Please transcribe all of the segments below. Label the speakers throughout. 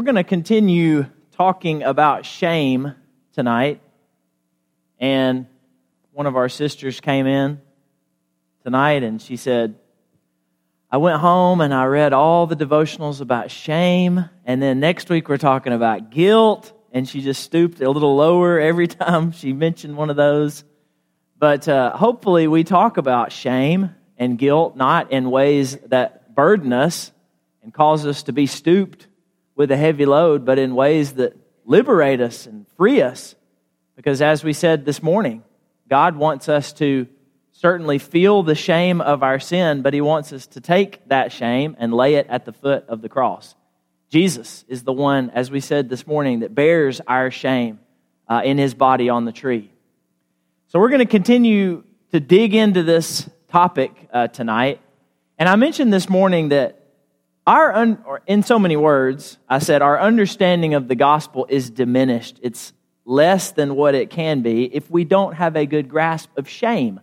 Speaker 1: We're going to continue talking about shame tonight. And one of our sisters came in tonight and she said, I went home and I read all the devotionals about shame. And then next week we're talking about guilt. And she just stooped a little lower every time she mentioned one of those. But uh, hopefully we talk about shame and guilt not in ways that burden us and cause us to be stooped with a heavy load, but in ways that liberate us and free us. Because as we said this morning, God wants us to certainly feel the shame of our sin, but He wants us to take that shame and lay it at the foot of the cross. Jesus is the one, as we said this morning, that bears our shame uh, in His body on the tree. So we're going to continue to dig into this topic uh, tonight. And I mentioned this morning that our, un- in so many words, I said our understanding of the gospel is diminished. It's less than what it can be if we don't have a good grasp of shame.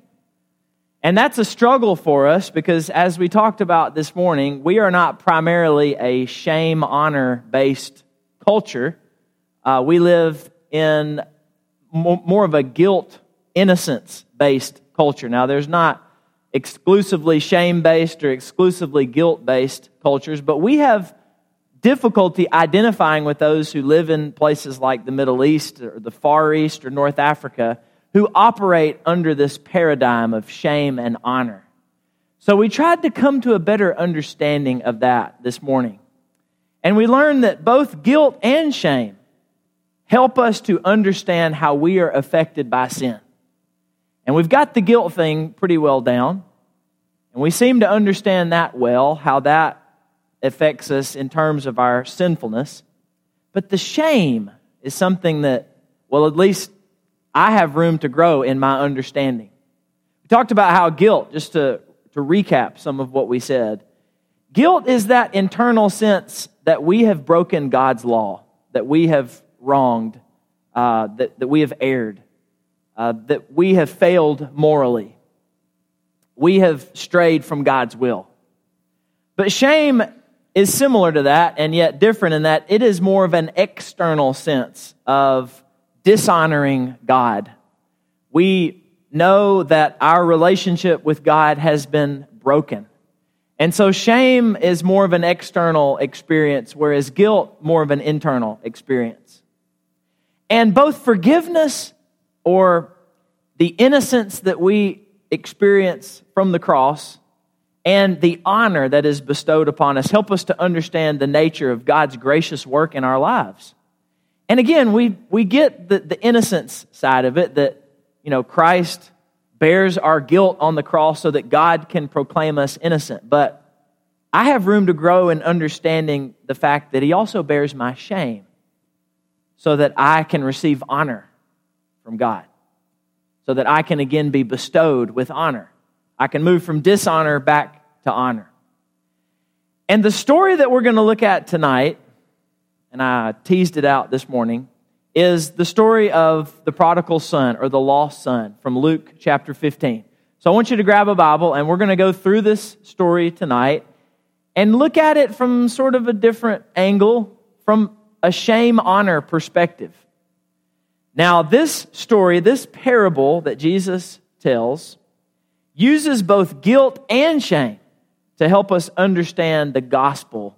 Speaker 1: And that's a struggle for us because, as we talked about this morning, we are not primarily a shame honor based culture. Uh, we live in more of a guilt innocence based culture. Now, there's not exclusively shame based or exclusively guilt based cultures, but we have difficulty identifying with those who live in places like the Middle East or the Far East or North Africa who operate under this paradigm of shame and honor. So we tried to come to a better understanding of that this morning. And we learned that both guilt and shame help us to understand how we are affected by sin. And we've got the guilt thing pretty well down. And we seem to understand that well, how that affects us in terms of our sinfulness. But the shame is something that, well, at least I have room to grow in my understanding. We talked about how guilt, just to, to recap some of what we said, guilt is that internal sense that we have broken God's law, that we have wronged, uh, that, that we have erred uh, that we have failed morally. We have strayed from God's will. But shame is similar to that and yet different in that it is more of an external sense of dishonoring God. We know that our relationship with God has been broken. And so shame is more of an external experience, whereas guilt more of an internal experience. And both forgiveness or the innocence that we experience from the cross and the honor that is bestowed upon us help us to understand the nature of God's gracious work in our lives. And again, we, we get the, the innocence side of it that, you know, Christ bears our guilt on the cross so that God can proclaim us innocent. But I have room to grow in understanding the fact that He also bears my shame so that I can receive honor from God so that I can again be bestowed with honor. I can move from dishonor back to honor. And the story that we're going to look at tonight, and I teased it out this morning, is the story of the prodigal son or the lost son from Luke chapter 15. So I want you to grab a Bible and we're going to go through this story tonight and look at it from sort of a different angle, from a shame honor perspective. Now, this story, this parable that Jesus tells, uses both guilt and shame to help us understand the gospel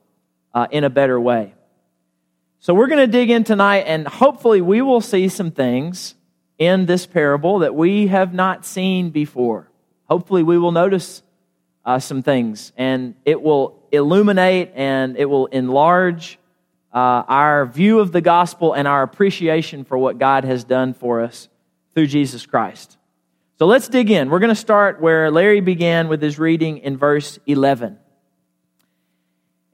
Speaker 1: uh, in a better way. So, we're going to dig in tonight, and hopefully, we will see some things in this parable that we have not seen before. Hopefully, we will notice uh, some things, and it will illuminate and it will enlarge uh, our view of the gospel and our appreciation for what God has done for us through Jesus Christ. So let's dig in. We're going to start where Larry began with his reading in verse 11.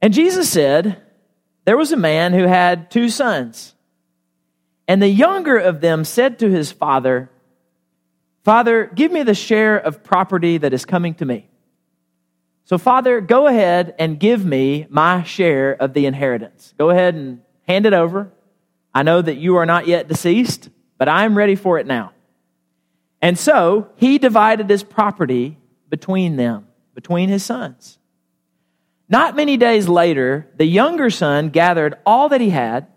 Speaker 1: And Jesus said, There was a man who had two sons. And the younger of them said to his father, Father, give me the share of property that is coming to me. So, Father, go ahead and give me my share of the inheritance. Go ahead and hand it over. I know that you are not yet deceased, but I am ready for it now. And so he divided his property between them, between his sons. Not many days later, the younger son gathered all that he had,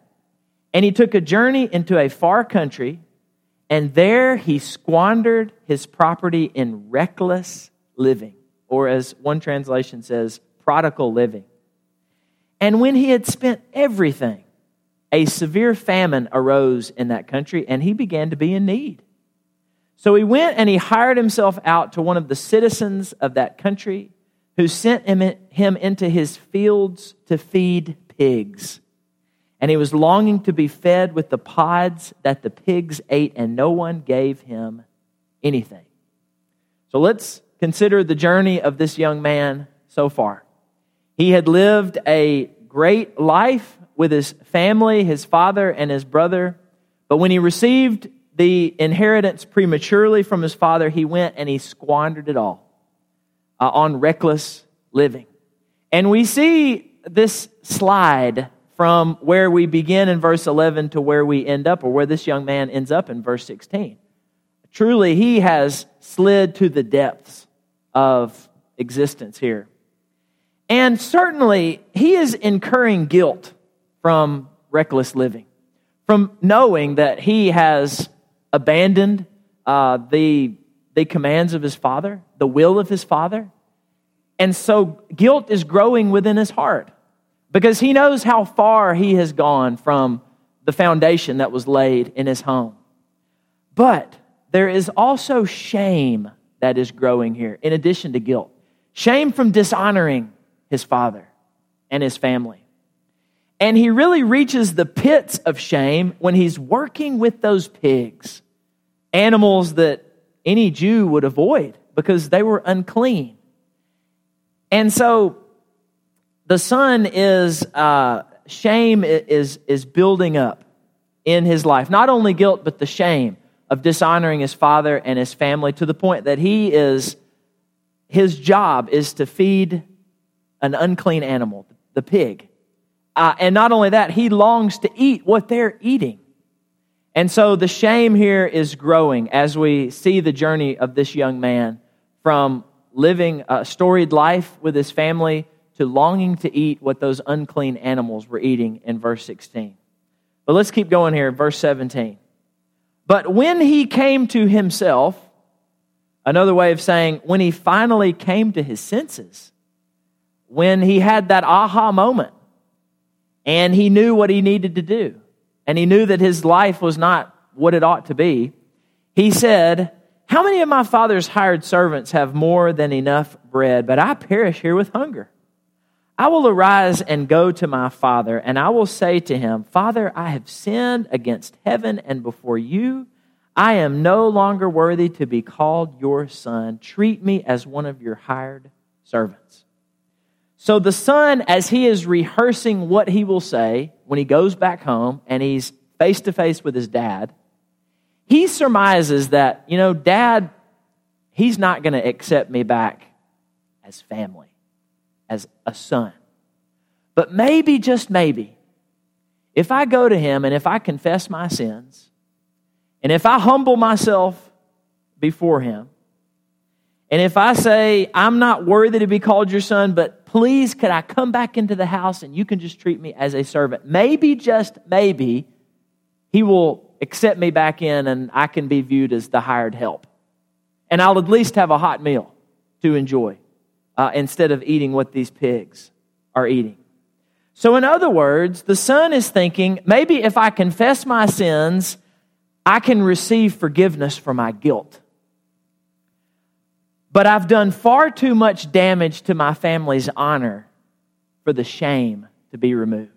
Speaker 1: and he took a journey into a far country, and there he squandered his property in reckless living, or as one translation says, prodigal living. And when he had spent everything, a severe famine arose in that country, and he began to be in need. So he went and he hired himself out to one of the citizens of that country who sent him, into his fields to feed pigs. And he was longing to be fed with the pods that the pigs ate, and no one gave him anything. So let's consider the journey of this young man so far. He had lived a great life with his family, his father, and his brother. But when he received the inheritance prematurely from his father, he went and he squandered it all uh, on reckless living. And we see this slide from where we begin in verse 11 to where we end up, or where this young man ends up in verse 16. Truly, he has slid to the depths of existence here. And certainly, he is incurring guilt from reckless living, from knowing that he has abandoned uh, the the commands of his father, the will of his father. And so guilt is growing within his heart because he knows how far he has gone from the foundation that was laid in his home. But there is also shame that is growing here, in addition to guilt. Shame from dishonoring his father and his family. And he really reaches the pits of shame when he's working with those pigs, animals that any Jew would avoid because they were unclean. And so the son is, uh, shame is, is building up in his life. Not only guilt, but the shame of dishonoring his father and his family to the point that he is, his job is to feed an unclean animal, the pig. Uh, and not only that, he longs to eat what they're eating. And so the shame here is growing as we see the journey of this young man from living a storied life with his family to longing to eat what those unclean animals were eating in verse 16. But let's keep going here, verse 17. But when he came to himself, another way of saying, when he finally came to his senses, when he had that aha moment and he knew what he needed to do, and he knew that his life was not what it ought to be, he said, How many of my father's hired servants have more than enough bread, but I perish here with hunger? I will arise and go to my father, and I will say to him, Father, I have sinned against heaven and before you. I am no longer worthy to be called your son. Treat me as one of your hired servants. So the son, as he is rehearsing what he will say when he goes back home and he's face to face with his dad, he surmises that, you know, dad, he's not going to accept me back as family, as a son. But maybe, just maybe, if I go to him and if I confess my sins, and if I humble myself before him, and if I say, I'm not worthy to be called your son, but please, could I come back into the house and you can just treat me as a servant? Maybe, just maybe, he will accept me back in and I can be viewed as the hired help. And I'll at least have a hot meal to enjoy uh, instead of eating what these pigs are eating. So, in other words, the son is thinking maybe if I confess my sins, I can receive forgiveness for my guilt. But I've done far too much damage to my family's honor for the shame to be removed.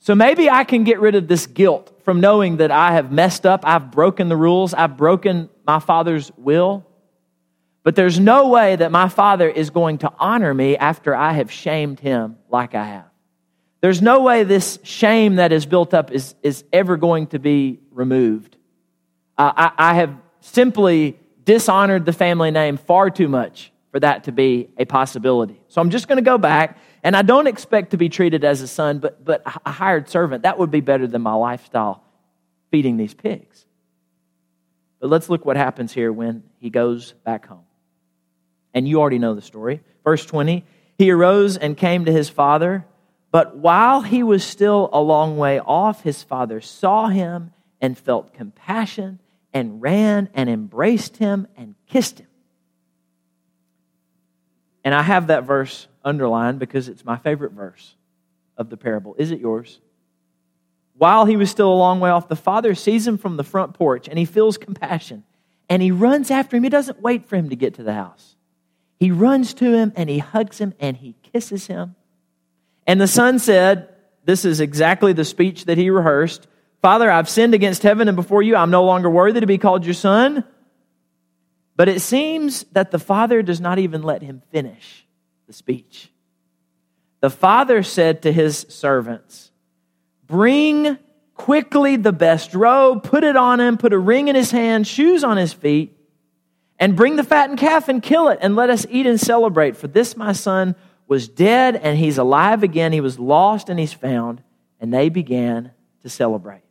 Speaker 1: So maybe I can get rid of this guilt from knowing that I have messed up, I've broken the rules, I've broken my father's will. But there's no way that my father is going to honor me after I have shamed him like I have. There's no way this shame that is built up is, is ever going to be removed. Uh, I, I have simply dishonored the family name far too much for that to be a possibility. So I'm just going to go back, and I don't expect to be treated as a son, but, but a hired servant. That would be better than my lifestyle feeding these pigs. But let's look what happens here when he goes back home. And you already know the story. Verse 20 He arose and came to his father. But while he was still a long way off, his father saw him and felt compassion and ran and embraced him and kissed him. And I have that verse underlined because it's my favorite verse of the parable. Is it yours? While he was still a long way off, the father sees him from the front porch and he feels compassion and he runs after him. He doesn't wait for him to get to the house. He runs to him and he hugs him and he kisses him. And the son said, This is exactly the speech that he rehearsed Father, I've sinned against heaven and before you. I'm no longer worthy to be called your son. But it seems that the father does not even let him finish the speech. The father said to his servants, Bring quickly the best robe, put it on him, put a ring in his hand, shoes on his feet, and bring the fattened calf and kill it, and let us eat and celebrate. For this my son was dead, and he's alive again. He was lost, and he's found. And they began to celebrate.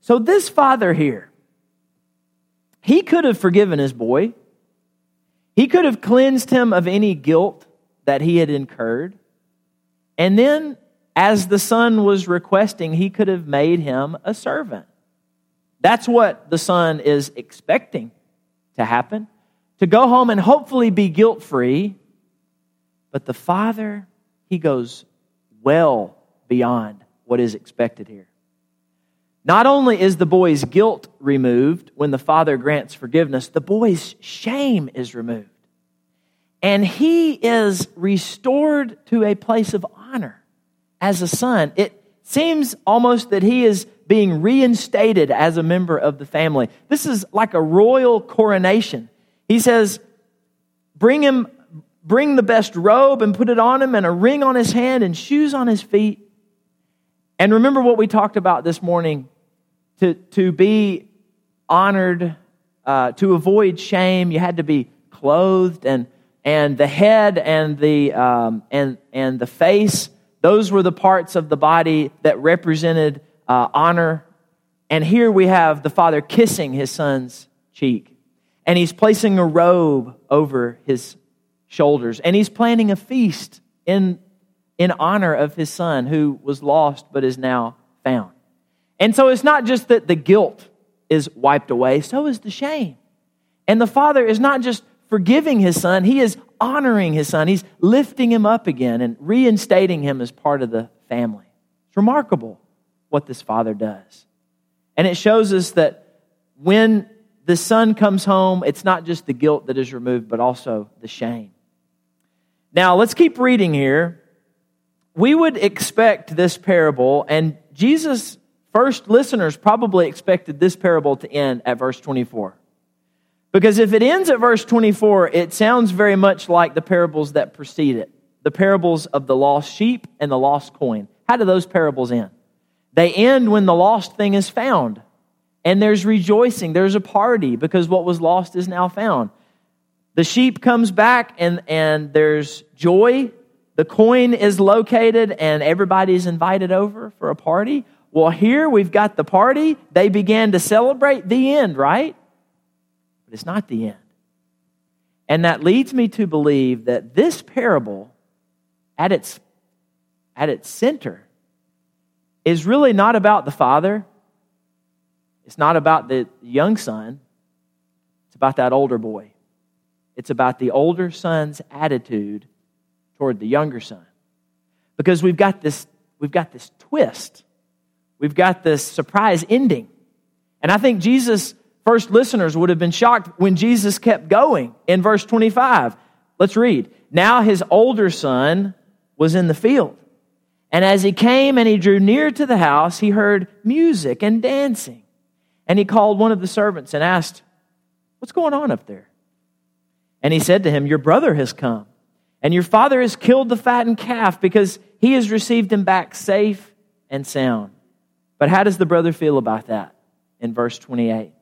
Speaker 1: So, this father here, he could have forgiven his boy. He could have cleansed him of any guilt that he had incurred. And then, as the son was requesting, he could have made him a servant. That's what the son is expecting to happen to go home and hopefully be guilt free. But the father, he goes well beyond what is expected here. Not only is the boy's guilt removed when the father grants forgiveness, the boy's shame is removed. And he is restored to a place of honor as a son. It seems almost that he is being reinstated as a member of the family. This is like a royal coronation. He says, Bring him, bring the best robe and put it on him, and a ring on his hand and shoes on his feet. And remember what we talked about this morning to, to be honored, uh, to avoid shame, you had to be clothed, and, and the head and the, um, and, and the face, those were the parts of the body that represented uh, honor. And here we have the father kissing his son's cheek, and he's placing a robe over his shoulders, and he's planning a feast in in honor of his son who was lost but is now found. And so it's not just that the guilt is wiped away, so is the shame. And the father is not just forgiving his son, he is honoring his son. He's lifting him up again and reinstating him as part of the family. It's remarkable what this father does. And it shows us that when the son comes home, it's not just the guilt that is removed, but also the shame. Now, let's keep reading here we would expect this parable, and Jesus' first listeners probably expected this parable to end at verse 24. Because if it ends at verse 24, it sounds very much like the parables that precede it the parables of the lost sheep and the lost coin. How do those parables end? They end when the lost thing is found. And there's rejoicing, there's a party because what was lost is now found. The sheep comes back and, and there's joy the coin is located and everybody's invited over for a party. Well, here we've got the party. They began to celebrate the end, right? But it's not the end. And that leads me to believe that this parable, at its, at its center, is really not about the father. It's not about the young son. It's about that older boy. It's about the older son's attitude toward the younger son. Because we've got this, we've got this twist. We've got this surprise ending. And I think Jesus' first listeners would have been shocked when Jesus kept going in verse 25. Let's read. Now his older son was in the field. And as he came and he drew near to the house, he heard music and dancing. And he called one of the servants and asked, What's going on up there? And he said to him, Your brother has come and your father has killed the fattened calf because he has received him back safe and sound. But how does the brother feel about that in verse 28?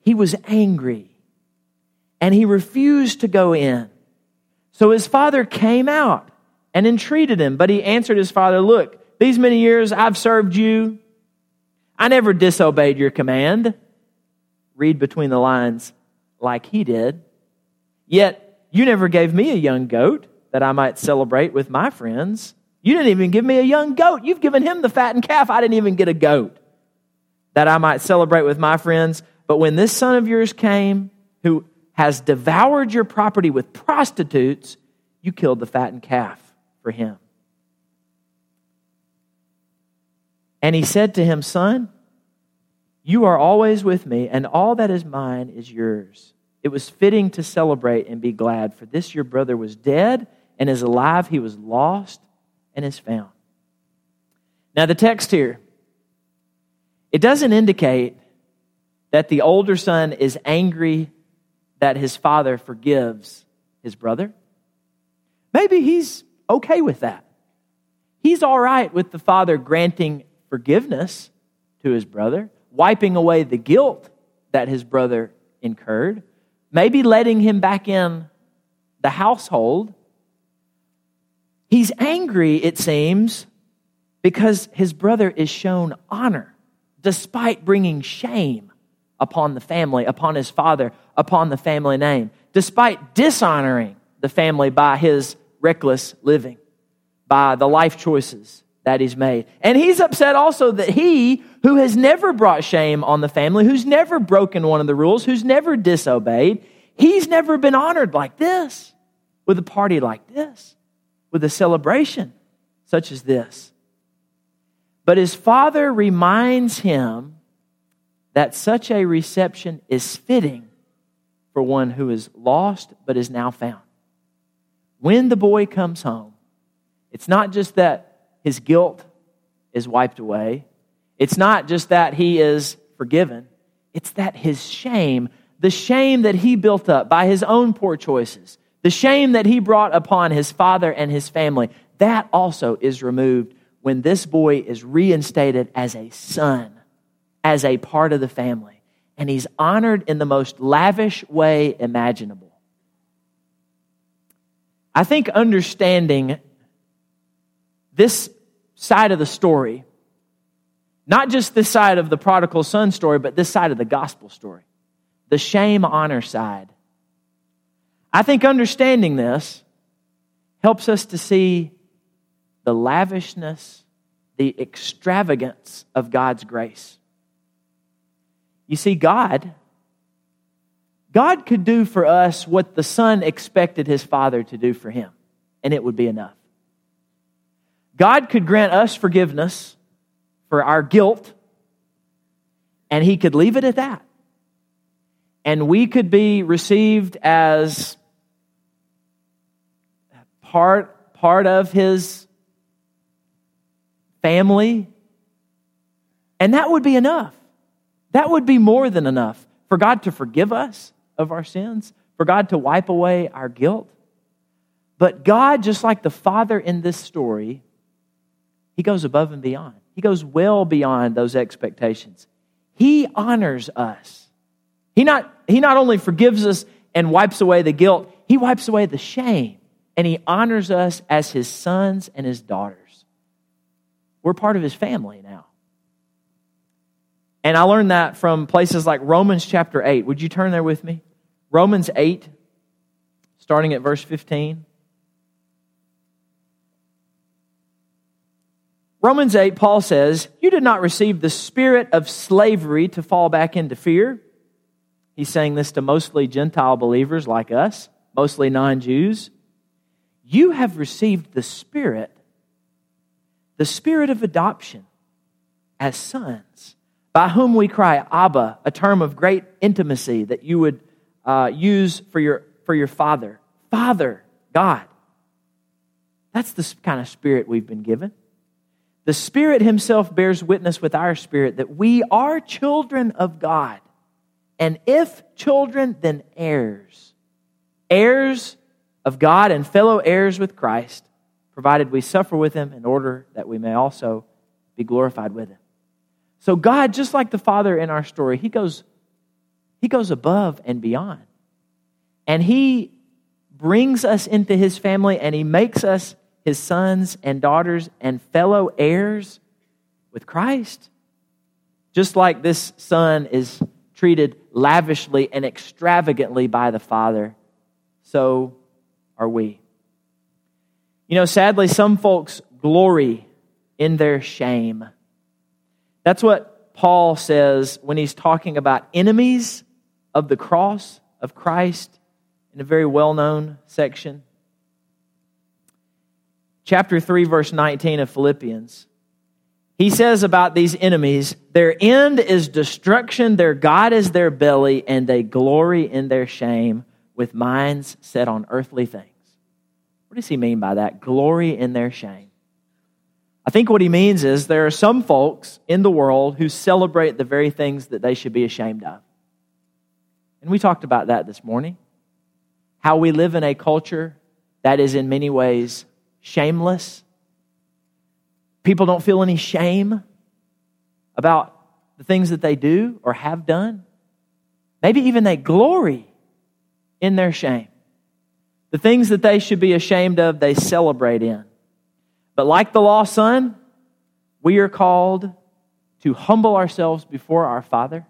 Speaker 1: He was angry and he refused to go in. So his father came out and entreated him, but he answered his father, Look, these many years I've served you. I never disobeyed your command. Read between the lines like he did. Yet you never gave me a young goat that I might celebrate with my friends. You didn't even give me a young goat. You've given him the fattened calf. I didn't even get a goat that I might celebrate with my friends. But when this son of yours came, who has devoured your property with prostitutes, you killed the fattened calf for him. And he said to him, Son, you are always with me, and all that is mine is yours. It was fitting to celebrate and be glad, for this your brother was dead and is alive. He was lost and is found. Now, the text here, it doesn't indicate that the older son is angry that his father forgives his brother. Maybe he's okay with that. He's all right with the father granting forgiveness to his brother, wiping away the guilt that his brother incurred, maybe letting him back in the household. He's angry, it seems, because his brother is shown honor despite bringing shame upon the family, upon his father, upon the family name, despite dishonoring the family by his reckless living, by the life choices that he's made. And he's upset also that he, who has never brought shame on the family, who's never broken one of the rules, who's never disobeyed, he's never been honored like this, with a party like this, with a celebration such as this. But his father reminds him that such a reception is fitting for one who is lost but is now found. When the boy comes home, it's not just that his guilt is wiped away. It's not just that he is forgiven, it's that his shame, the shame that he built up by his own poor choices, the shame that he brought upon his father and his family, that also is removed when this boy is reinstated as a son, as a part of the family. And he's honored in the most lavish way imaginable. I think understanding this side of the story, not just this side of the prodigal son story, but this side of the gospel story, the shame honor side. I think understanding this helps us to see the lavishness, the extravagance of God's grace. You see, God, God could do for us what the son expected his father to do for him, and it would be enough. God could grant us forgiveness for our guilt, and He could leave it at that. And we could be received as part, part of His family, and that would be enough. That would be more than enough for God to forgive us of our sins, for God to wipe away our guilt. But God, just like the Father in this story, he goes above and beyond. He goes well beyond those expectations. He honors us. He not, he not only forgives us and wipes away the guilt, he wipes away the shame. And he honors us as his sons and his daughters. We're part of his family now. And I learned that from places like Romans chapter 8. Would you turn there with me? Romans 8, starting at verse 15. Romans 8, Paul says, You did not receive the spirit of slavery to fall back into fear. He's saying this to mostly Gentile believers like us, mostly non Jews. You have received the spirit, the spirit of adoption as sons, by whom we cry, Abba, a term of great intimacy that you would uh, use for your, for your father. Father, God. That's the kind of spirit we've been given. The Spirit Himself bears witness with our spirit that we are children of God. And if children, then heirs. Heirs of God and fellow heirs with Christ, provided we suffer with Him in order that we may also be glorified with Him. So, God, just like the Father in our story, He goes, he goes above and beyond. And He brings us into His family and He makes us his sons and daughters and fellow heirs with Christ. Just like this son is treated lavishly and extravagantly by the Father, so are we. You know, sadly, some folks glory in their shame. That's what Paul says when he's talking about enemies of the cross of Christ in a very well known section. Chapter 3, verse 19 of Philippians. He says about these enemies, their end is destruction, their God is their belly, and they glory in their shame with minds set on earthly things. What does he mean by that? Glory in their shame. I think what he means is there are some folks in the world who celebrate the very things that they should be ashamed of. And we talked about that this morning. How we live in a culture that is in many ways shameless People don't feel any shame about the things that they do or have done. Maybe even they glory in their shame. The things that they should be ashamed of, they celebrate in. But like the lost son, we are called to humble ourselves before our Father,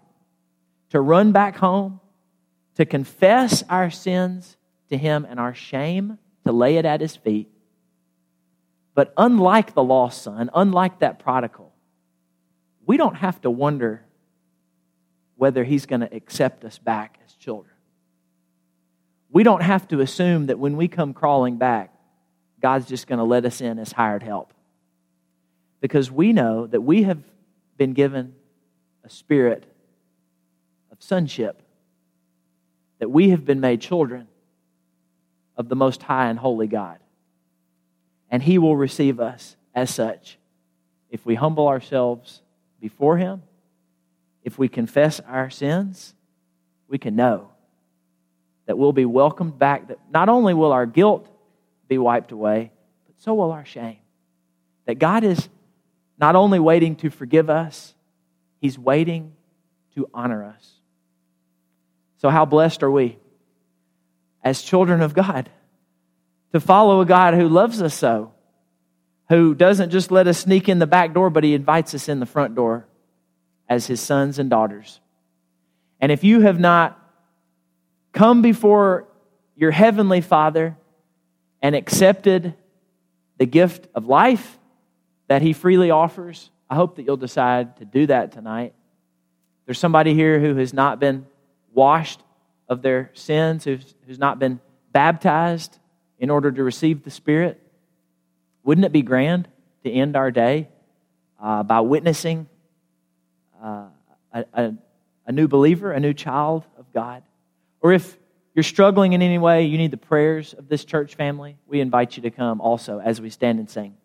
Speaker 1: to run back home, to confess our sins to Him and our shame, to lay it at His feet, but unlike the lost son, unlike that prodigal, we don't have to wonder whether he's going to accept us back as children. We don't have to assume that when we come crawling back, God's just going to let us in as hired help. Because we know that we have been given a spirit of sonship, that we have been made children of the Most High and Holy God and He will receive us as such. If we humble ourselves before Him, if we confess our sins, we can know that we'll be welcomed back. That not only will our guilt be wiped away, but so will our shame. That God is not only waiting to forgive us, He's waiting to honor us. So, how blessed are we as children of God? to follow a God who loves us so, who doesn't just let us sneak in the back door, but he invites us in the front door as his sons and daughters. And if you have not come before your heavenly Father and accepted the gift of life that he freely offers, I hope that you'll decide to do that tonight. There's somebody here who has not been washed of their sins, who's, who's not been baptized in order to receive the Spirit? Wouldn't it be grand to end our day uh, by witnessing uh, a, a, a new believer, a new child of God? Or if you're struggling in any way, you need the prayers of this church family, we invite you to come also as we stand and sing.